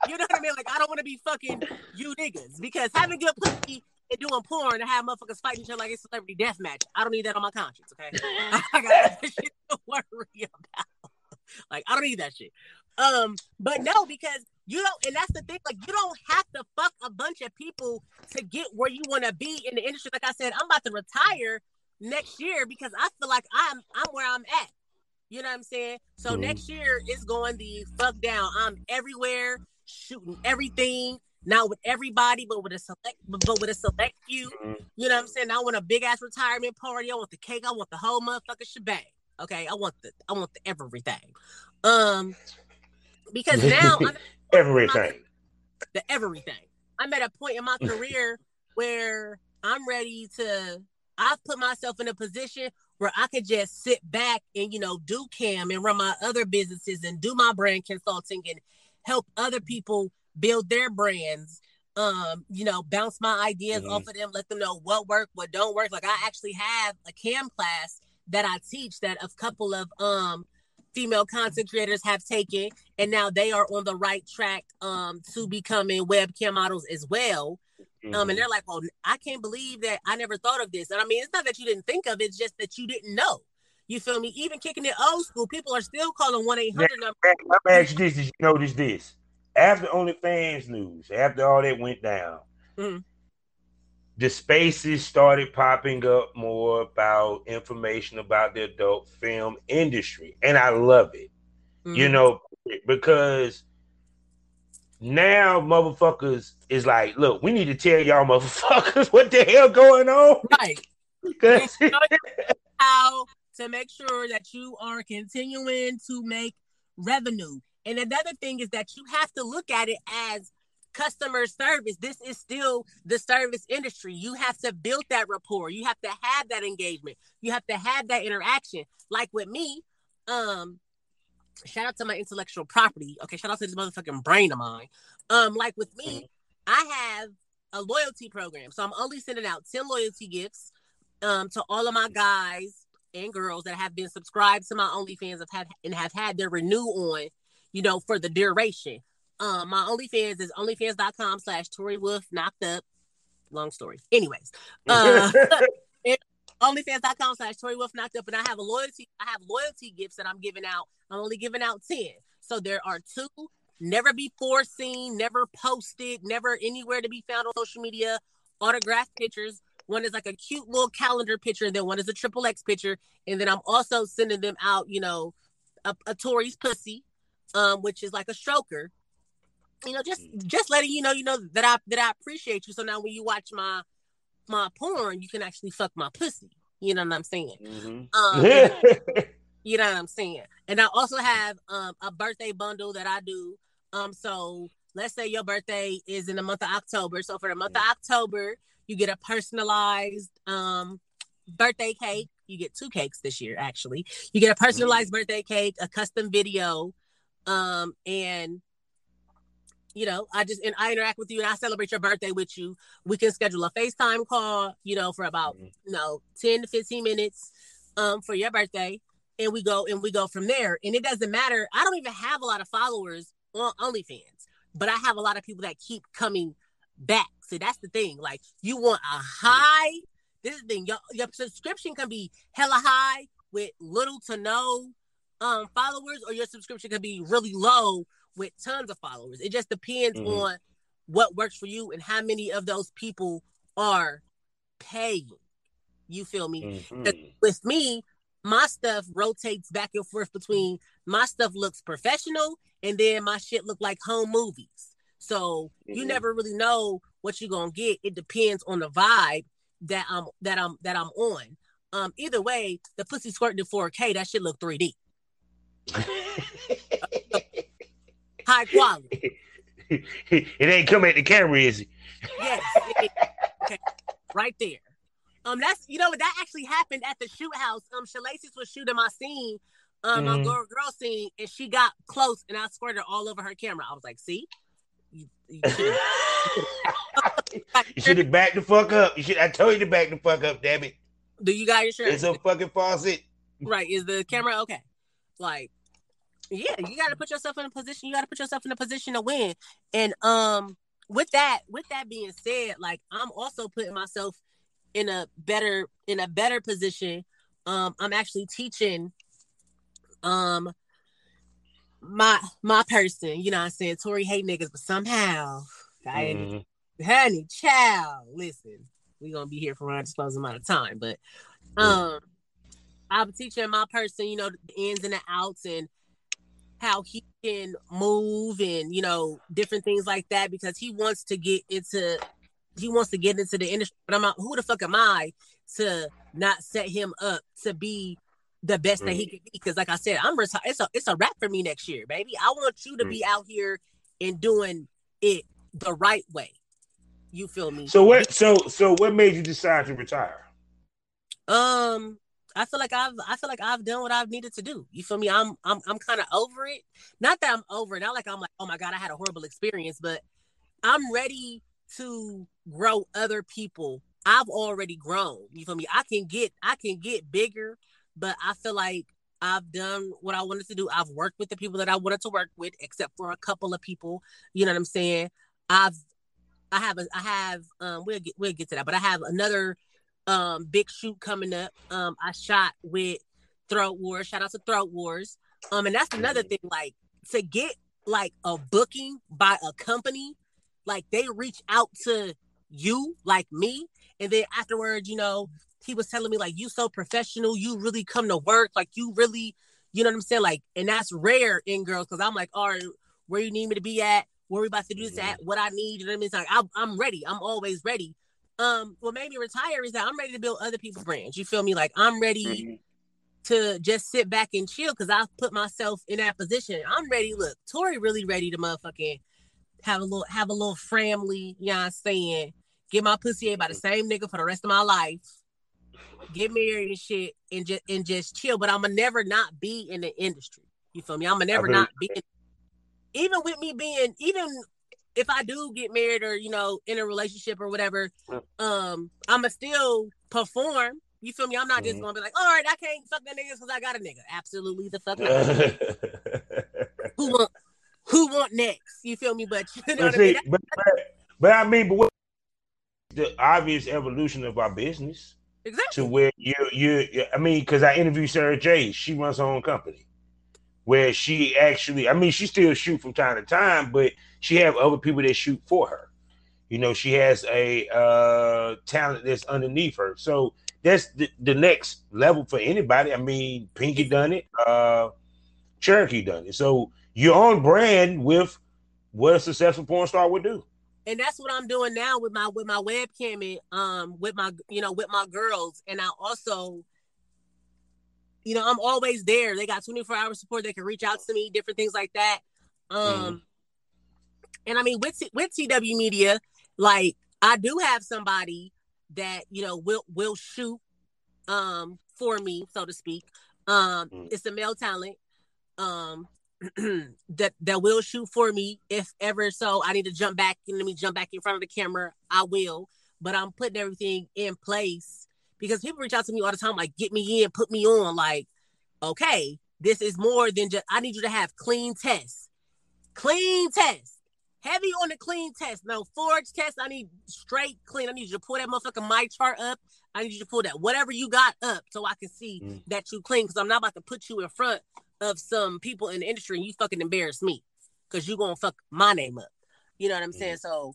You know what I mean? Like I don't want to be fucking you niggas because having good pussy and doing porn and have motherfuckers fighting each other like it's celebrity death match. I don't need that on my conscience. Okay, <laughs> <laughs> I got that shit to worry about. Like I don't need that shit. Um, but no, because you don't, and that's the thing. Like you don't have to fuck a bunch of people to get where you want to be in the industry. Like I said, I'm about to retire next year because I feel like I'm I'm where I'm at. You know what I'm saying? So mm-hmm. next year is going the fuck down. I'm everywhere shooting everything, not with everybody, but with a select, but with a select few. Mm-hmm. You know what I'm saying? I want a big ass retirement party. I want the cake. I want the whole motherfucking shebang. Okay, I want the I want the everything. Um, because <laughs> now I'm everything, the everything. I'm at a point in my career where I'm ready to. I've put myself in a position where I could just sit back and you know do cam and run my other businesses and do my brand consulting and help other people build their brands um you know bounce my ideas mm-hmm. off of them let them know what work what don't work like i actually have a cam class that i teach that a couple of um female content creators have taken and now they are on the right track um to becoming webcam models as well mm-hmm. um and mm-hmm. they're like well i can't believe that i never thought of this and i mean it's not that you didn't think of it it's just that you didn't know you feel me? Even kicking it old school, people are still calling one eight hundred number. Let me ask you this: Did you notice this? After OnlyFans news, after all that went down, mm-hmm. the spaces started popping up more about information about the adult film industry, and I love it. Mm-hmm. You know, because now motherfuckers is like, look, we need to tell y'all motherfuckers <laughs> what the hell going on. Right. <laughs> Because how to make sure that you are continuing to make revenue. And another thing is that you have to look at it as customer service. This is still the service industry. You have to build that rapport. You have to have that engagement. You have to have that interaction. Like with me, um, shout out to my intellectual property. Okay, shout out to this motherfucking brain of mine. Um, like with me, I have a loyalty program. So I'm only sending out 10 loyalty gifts um to all of my guys and girls that have been subscribed to my OnlyFans have had, and have had their renew on, you know, for the duration. Um, my OnlyFans is onlyfans.com slash Tori Wolf knocked up. Long story. Anyways, <laughs> uh, <laughs> onlyfans.com slash Tori Wolf knocked up, and I have a loyalty. I have loyalty gifts that I'm giving out. I'm only giving out ten. So there are two never before seen, never posted, never anywhere to be found on social media autographed pictures one is like a cute little calendar picture, and then one is a triple X picture. And then I'm also sending them out, you know, a, a Tori's pussy, um, which is like a stroker. You know, just just letting you know, you know that I that I appreciate you. So now when you watch my my porn, you can actually fuck my pussy. You know what I'm saying? Mm-hmm. Um, <laughs> you know what I'm saying? And I also have um, a birthday bundle that I do. Um, so let's say your birthday is in the month of October. So for the month of October, You get a personalized um birthday cake. You get two cakes this year, actually. You get a personalized mm-hmm. birthday cake, a custom video, um, and you know, I just and I interact with you and I celebrate your birthday with you. We can schedule a FaceTime call, you know, for about mm-hmm. you know 10 to 15 minutes um for your birthday. And we go and we go from there. And it doesn't matter. I don't even have a lot of followers on OnlyFans, but I have a lot of people that keep coming back. So that's the thing. Like you want a high. This is the thing. Your, your subscription can be hella high with little to no um followers, or your subscription can be really low with tons of followers. It just depends mm-hmm. on what works for you and how many of those people are paying. You feel me? Mm-hmm. With me, my stuff rotates back and forth between my stuff looks professional and then my shit look like home movies. So mm-hmm. you never really know what you're gonna get. It depends on the vibe that I'm that I'm that I'm on. Um, either way, the pussy squirting in 4K, that shit look 3D. <laughs> high quality. it ain't coming at the camera, is it? Yes. okay. Right there. Um, that's you know what that actually happened at the shoot house. Um, Shalasis was shooting my scene, um, mm-hmm. my girl girl scene, and she got close, and I squirted all over her camera. I was like, "See, you, <laughs> you should have backed the fuck up. You should. I told you to back the fuck up. Damn it. Do you got your shirt? It's a fucking faucet. Right? Is the camera okay? Like, yeah, you got to put yourself in a position. You got to put yourself in a position to win. And um, with that, with that being said, like I'm also putting myself in a better in a better position. Um, I'm actually teaching um my my person, you know I'm saying? Tori hate niggas, but somehow mm-hmm. honey, child, listen, we gonna be here for an undisclosed amount of time, but um I'm teaching my person, you know, the ins and the outs and how he can move and you know different things like that because he wants to get into he wants to get into the industry but i'm not who the fuck am i to not set him up to be the best mm. that he could be because like i said i'm retired it's a it's a wrap for me next year baby i want you to mm. be out here and doing it the right way you feel me so what so so what made you decide to retire um I feel like I've I feel like I've done what I've needed to do. You feel me? I'm I'm I'm kind of over it. Not that I'm over it. Not like I'm like, oh my god, I had a horrible experience, but I'm ready to grow other people. I've already grown. You feel me? I can get I can get bigger, but I feel like I've done what I wanted to do. I've worked with the people that I wanted to work with, except for a couple of people. You know what I'm saying? I've I have a I have um we'll get we'll get to that, but I have another um big shoot coming up. Um, I shot with Throat Wars. Shout out to Throat Wars. Um, and that's another thing. Like to get like a booking by a company, like they reach out to you, like me, and then afterwards, you know, he was telling me like you so professional, you really come to work, like you really, you know what I'm saying, like, and that's rare in girls because I'm like, all right, where you need me to be at, where we about to do this at, what I need, you know what I mean? It's like I'm, I'm ready, I'm always ready um what made me retire is that I'm ready to build other people's brands. You feel me? Like I'm ready mm-hmm. to just sit back and chill because I've put myself in that position. I'm ready. Look, Tori really ready to motherfucking have a little have a little family, you know what I'm saying? Get my pussy ate by the same nigga for the rest of my life. Get married and shit and just and just chill. But I'ma never not be in the industry. You feel me? I'ma never not be in, even with me being even if I do get married or you know in a relationship or whatever, um, I'ma still perform. You feel me? I'm not just mm-hmm. gonna be like, all right, I can't fuck that nigga because I got a nigga. Absolutely the fuck not. <laughs> who want who want next? You feel me? But <laughs> you know but what see, I mean? But, but, but, I mean, but what the obvious evolution of our business? Exactly. To where you you I mean, because I interviewed Sarah J. She runs her own company where she actually, I mean, she still shoot from time to time, but she have other people that shoot for her. You know, she has a uh, talent that's underneath her. So that's the, the next level for anybody. I mean, Pinky done it, uh, Cherokee done it. So you're on brand with what a successful porn star would do. And that's what I'm doing now with my with my webcam um with my you know with my girls and I also you know, I'm always there. They got 24 hour support. They can reach out to me, different things like that. Um, mm. and I mean, with with TW Media, like I do have somebody that you know will will shoot um for me, so to speak. Um, mm. it's a male talent um <clears throat> that that will shoot for me if ever so I need to jump back and let me jump back in front of the camera, I will. But I'm putting everything in place because people reach out to me all the time, like get me in, put me on, like, okay, this is more than just I need you to have clean tests. Clean tests. Heavy on the clean test. No forge test. I need straight clean. I need you to pull that motherfucking my chart up. I need you to pull that whatever you got up so I can see mm. that you clean. Because I'm not about to put you in front of some people in the industry and you fucking embarrass me. Cause you gonna fuck my name up. You know what I'm mm. saying? So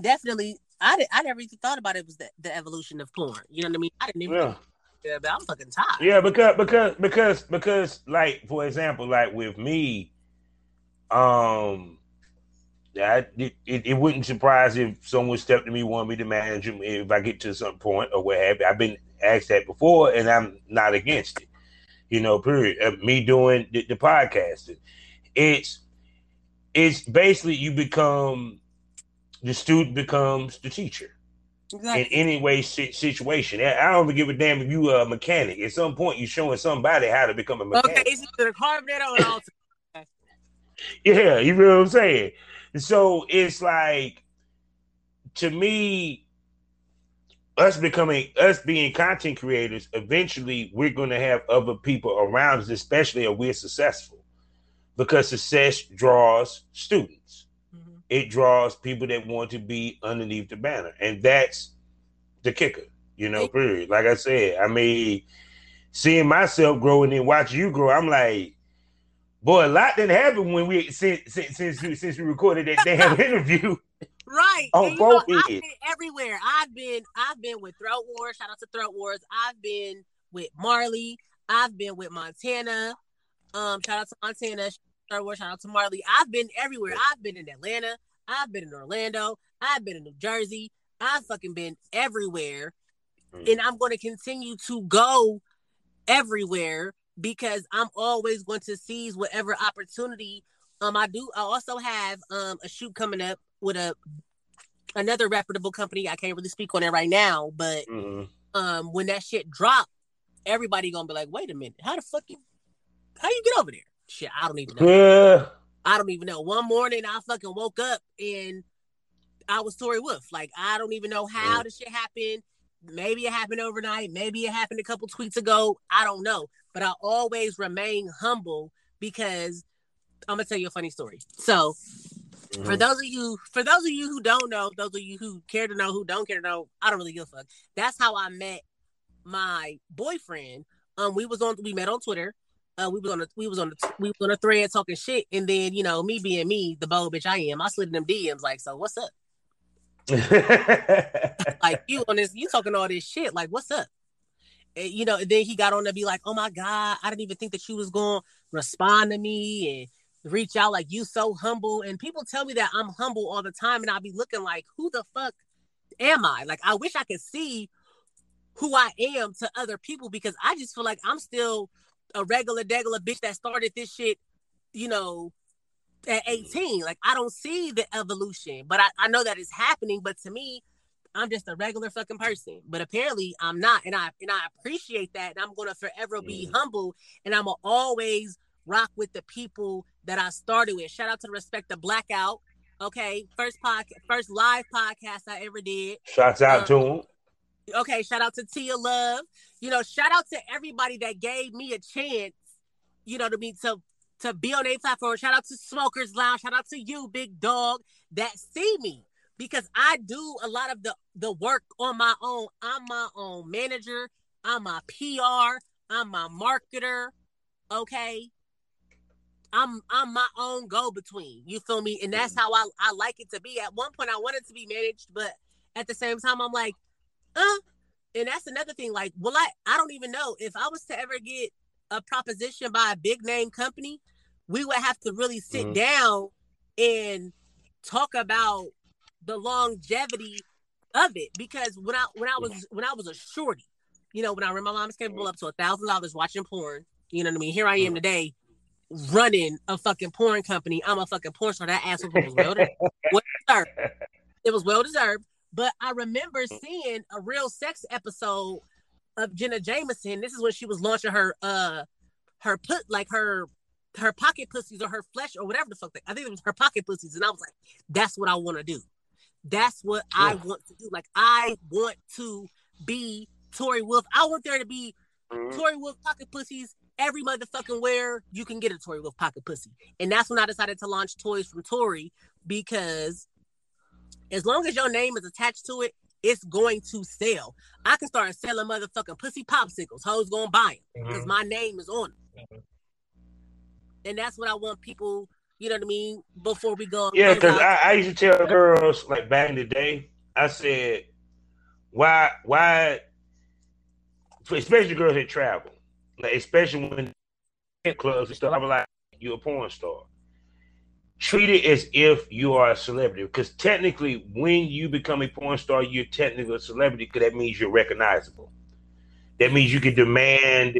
definitely I did, I never even thought about it was the, the evolution of porn. You know what I mean? I didn't even yeah. Yeah, but I'm fucking tired. Yeah, because because because because like for example, like with me, um I, it, it, it, wouldn't surprise if someone stepped to me, want me to manage them if I get to some point or what have you. I've been asked that before, and I'm not against it. You know, period. Uh, me doing the, the podcasting, it's it's basically you become the student becomes the teacher. Exactly. In any way situation, I don't even give a damn if you are a mechanic. At some point, you're showing somebody how to become a mechanic. Okay, it's either carburetor or all. <laughs> yeah, you know what I'm saying. So it's like, to me, us becoming us being content creators, eventually we're going to have other people around us, especially if we're successful, because success draws students. Mm-hmm. It draws people that want to be underneath the banner, and that's the kicker. You know, period. Like I said, I mean, seeing myself growing and watching you grow, I'm like, Boy, a lot didn't happen when we since since since, we, since we recorded that damn <laughs> interview. Right. On both know, I've been everywhere. I've been I've been with Throat Wars. Shout out to Throat Wars. I've been with Marley. I've been with Montana. Um, shout out to Montana. Throat Wars. Shout out to Marley. I've been everywhere. I've been in Atlanta. I've been in Orlando. I've been in New Jersey. I've fucking been everywhere. Mm. And I'm going to continue to go everywhere because I'm always going to seize whatever opportunity. Um, I do. I also have um a shoot coming up with a another reputable company. I can't really speak on it right now, but mm-hmm. um, when that shit drop, everybody gonna be like, "Wait a minute, how the fuck you? How you get over there?" Shit, I don't even know. Yeah. I don't even know. One morning, I fucking woke up and I was Tori Wolf. Like, I don't even know how mm. the shit happened. Maybe it happened overnight. Maybe it happened a couple tweets ago. I don't know. But I always remain humble because I'm gonna tell you a funny story. So mm-hmm. for those of you for those of you who don't know, those of you who care to know, who don't care to know, I don't really give a fuck. That's how I met my boyfriend. Um, we was on we met on Twitter. Uh, we was on a we was on a we was on a thread talking shit, and then you know me being me, the bold bitch I am, I slid in them DMs like, so what's up? <laughs> like you on this, you talking all this shit. Like, what's up? And, you know, then he got on to be like, oh my God, I didn't even think that you was going to respond to me and reach out. Like, you so humble. And people tell me that I'm humble all the time. And I'll be looking like, who the fuck am I? Like, I wish I could see who I am to other people because I just feel like I'm still a regular, degular bitch that started this shit, you know, at 18. Like I don't see the evolution, but I, I know that it's happening. But to me, I'm just a regular fucking person. But apparently I'm not. And I and I appreciate that. And I'm gonna forever be mm. humble and I'm gonna always rock with the people that I started with. Shout out to the respect the blackout. Okay, first podcast, first live podcast I ever did. Shouts out um, to him. Okay, shout out to Tia Love. You know, shout out to everybody that gave me a chance. You know, to be to to be on a platform. Shout out to Smokers Lounge. Shout out to you, big dog, that see me because I do a lot of the the work on my own. I'm my own manager. I'm my PR. I'm my marketer. Okay. I'm I'm my own go between. You feel me? And that's how I, I like it to be. At one point I wanted to be managed, but at the same time I'm like, uh, and that's another thing. Like, well, I I don't even know if I was to ever get a proposition by a big name company, we would have to really sit mm-hmm. down and talk about the longevity of it. Because when I when I was when I was a shorty, you know, when I remember my mom's capable up to a thousand dollars watching porn, you know what I mean? Here I am mm-hmm. today running a fucking porn company. I'm a fucking porn star. That asshole was well, well deserved. <laughs> It was well deserved. But I remember seeing a real sex episode of Jenna Jameson. This is when she was launching her uh her put like her her pocket pussies or her flesh or whatever the fuck. They, I think it was her pocket pussies, and I was like, that's what I want to do. That's what yeah. I want to do. Like I want to be Tori Wolf. I want there to be mm-hmm. Tori Wolf pocket pussies every motherfucking where you can get a Tori Wolf pocket pussy. And that's when I decided to launch Toys from Tori because as long as your name is attached to it, it's going to sell. I can start selling motherfucking pussy popsicles. Hoes gonna buy them because mm-hmm. my name is on them. Mm-hmm. And that's what I want people, you know what I mean, before we go. Yeah, because I, I used to tell girls like back in the day, I said, why, why, especially girls that travel, like especially when clubs and stuff, I was like, you're a porn star. Treat it as if you are a celebrity because technically when you become a porn star you're technically a celebrity because that means you're recognizable. That means you can demand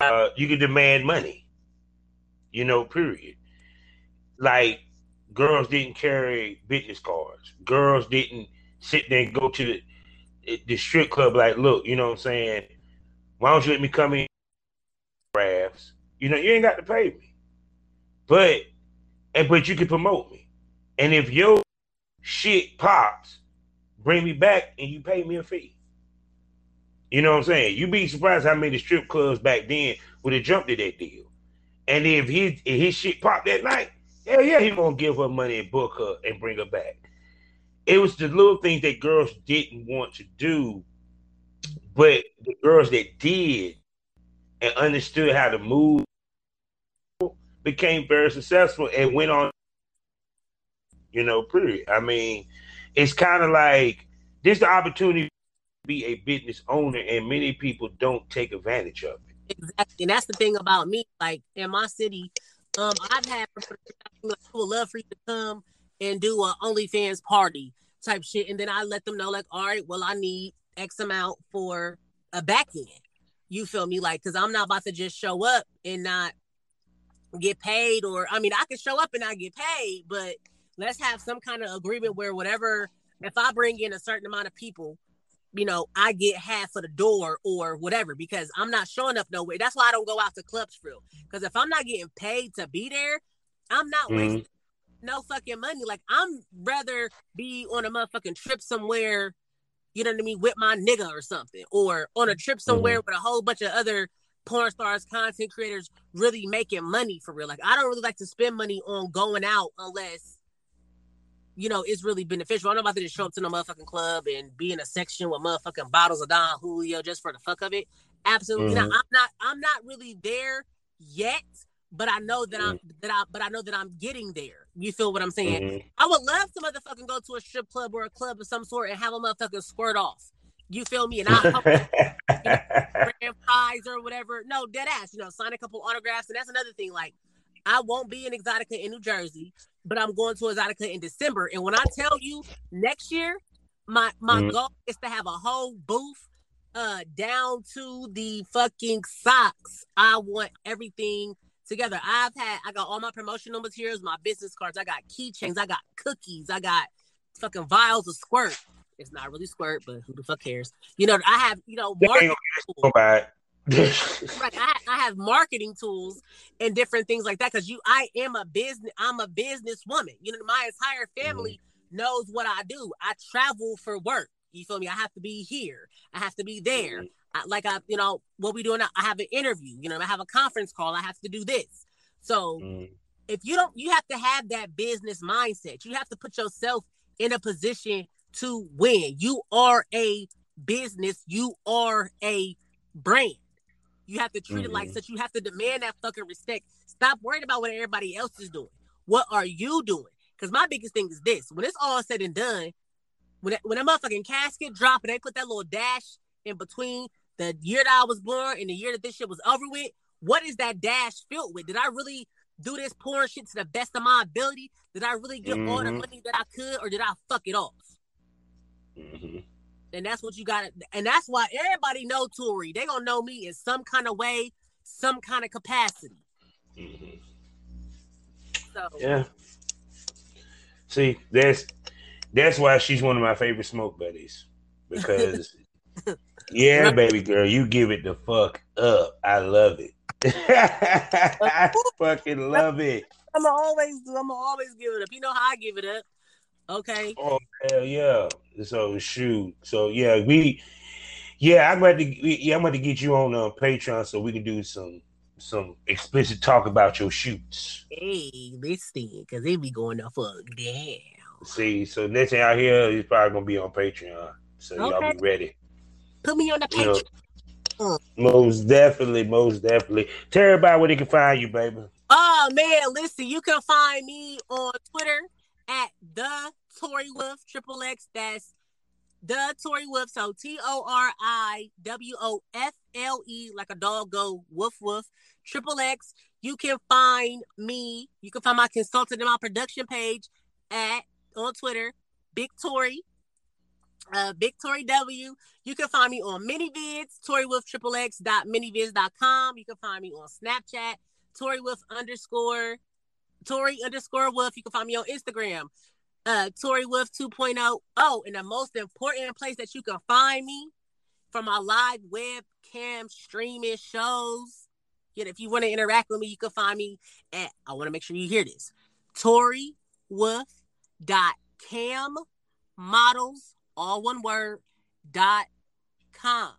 uh, you can demand money you know period. Like girls didn't carry business cards. Girls didn't sit there and go to the, the strip club like look you know what i'm saying why don't you let me come in graphs you know you ain't got to pay me but and but you can promote me. And if your shit pops, bring me back and you pay me a fee. You know what I'm saying? You'd be surprised how many strip clubs back then would have jumped at that deal. And if his if his shit popped that night, hell yeah, he gonna give her money and book her and bring her back. It was the little things that girls didn't want to do, but the girls that did and understood how to move became very successful and went on. You know, period. I mean, it's kind of like this the opportunity to be a business owner, and many people don't take advantage of it. Exactly, and that's the thing about me. Like in my city, um, I've had people would love for you to come and do a OnlyFans party type shit, and then I let them know like, all right, well, I need X amount for a back end. You feel me? Like, because I'm not about to just show up and not get paid or I mean I can show up and I get paid, but let's have some kind of agreement where whatever if I bring in a certain amount of people, you know, I get half of the door or whatever because I'm not showing up nowhere. That's why I don't go out to clubs for real. Because if I'm not getting paid to be there, I'm not mm-hmm. wasting no fucking money. Like I'm rather be on a motherfucking trip somewhere, you know what I mean, with my nigga or something, or on a trip somewhere mm-hmm. with a whole bunch of other porn stars, content creators really making money for real. Like I don't really like to spend money on going out unless you know it's really beneficial. I'm not about to just show up to the motherfucking club and be in a section with motherfucking bottles of Don Julio just for the fuck of it. Absolutely mm-hmm. not. I'm not. I'm not really there yet, but I know that. I'm that I but I know that I'm getting there. You feel what I'm saying? Mm-hmm. I would love to motherfucking go to a strip club or a club of some sort and have a motherfucking squirt off. You feel me? And I <laughs> you know, prize or whatever. No, dead ass. You know, sign a couple autographs, and that's another thing. Like, I won't be in Exxxotica in New Jersey, but I'm going to Exxxotica in December. And when I tell you next year, my my mm-hmm. goal is to have a whole booth uh down to the fucking socks. I want everything together. I've had I got all my promotional materials, my business cards, I got keychains, I got cookies, I got fucking vials of squirt. It's not really squirt, but who the fuck cares? You know, I have you know marketing tools. right, I, I have marketing tools and different things like that because you, I am a business. I'm a business woman. You know, my entire family mm-hmm. knows what I do. I travel for work. You feel me? I have to be here. I have to be there. Like I, you know, what we doing? Now, I have an interview. You know, I have a conference call. I have to do this. So mm-hmm. if you don't, you have to have that business mindset. You have to put yourself in a position to win. You are a business. You are a brand. You have to treat mm-hmm. it like mm-hmm. such. You have to demand that fucking respect. Stop worrying about what everybody else is doing. What are you doing? Because my biggest thing is this: when it's all said and done, when that, when that motherfucking casket drop and they put that little dash in between the year that I was born and the year that this shit was over with, what is that dash filled with? Did I really do this porn shit to the best of my ability? Did I really get mm-hmm. all the mm-hmm. money that I could, or did I fuck it off? Mm-hmm. And that's what you got. And that's why everybody know Tori. They gonna know me in some kind of way, some kind of capacity. Mm-hmm. So yeah. See, that's That's why she's one of my favorite smoke buddies. Because <laughs> yeah, baby girl, you give it the fuck up. I love it. <laughs> I fucking love it. I'm gonna always do. I'm gonna always give it up. You know how I give it up. Okay. Oh hell yeah. So shoot. So yeah, we yeah, I'm about to yeah, I'm about to get you on uh, Patreon so we can do some some explicit talk about your shoots. Hey, listen, because they be going the fuck down. See, so next thing I hear is probably gonna be on Patreon. So okay. y'all be ready. Put me on the Patreon. You uh. know, most definitely, most definitely. Tell everybody where they can find you, baby. Oh man, listen, you can find me on Twitter at the Tori Wolf Triple X. That's the Tori Wolf. So T O R I W O F L E, like a dog go woof woof. Triple X. You can find me. You can find my consultant and my production page at on Twitter, Big Tori. Uh, Big Tori W. You can find me on ManyVids, Tori Wolf Triple X dot manyvids.com. You can find me on Snapchat, Tori Wolf underscore Tori underscore Wolf. You can find me on Instagram, uh, Tori Wolf 2.0. Oh, and the most important place that you can find me for my live webcam streaming shows. Yet, if you want to interact with me, you can find me at, I want to make sure you hear this, Tori Wolf dot cam models, all one word, dot com.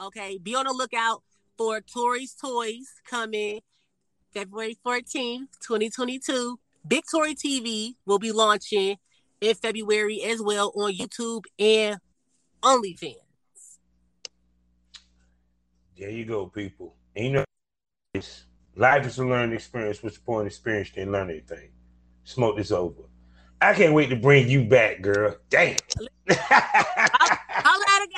Okay, be on the lookout for Tori's Toys coming February 14th, 2022. Big Tori TV will be launching in February as well on YouTube and OnlyFans. There you go, people. And you know, life is a learning experience. What's the point of experience? Didn't learn anything. Smoke this over. I can't wait to bring you back, girl. Damn. holla at,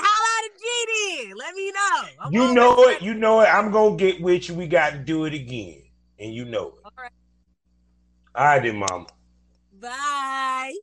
G then. Let me know. I'm you know it. You know it. I'm gonna get with you. We got to do it again, and you know it. All right. All right, then, mama. Bye.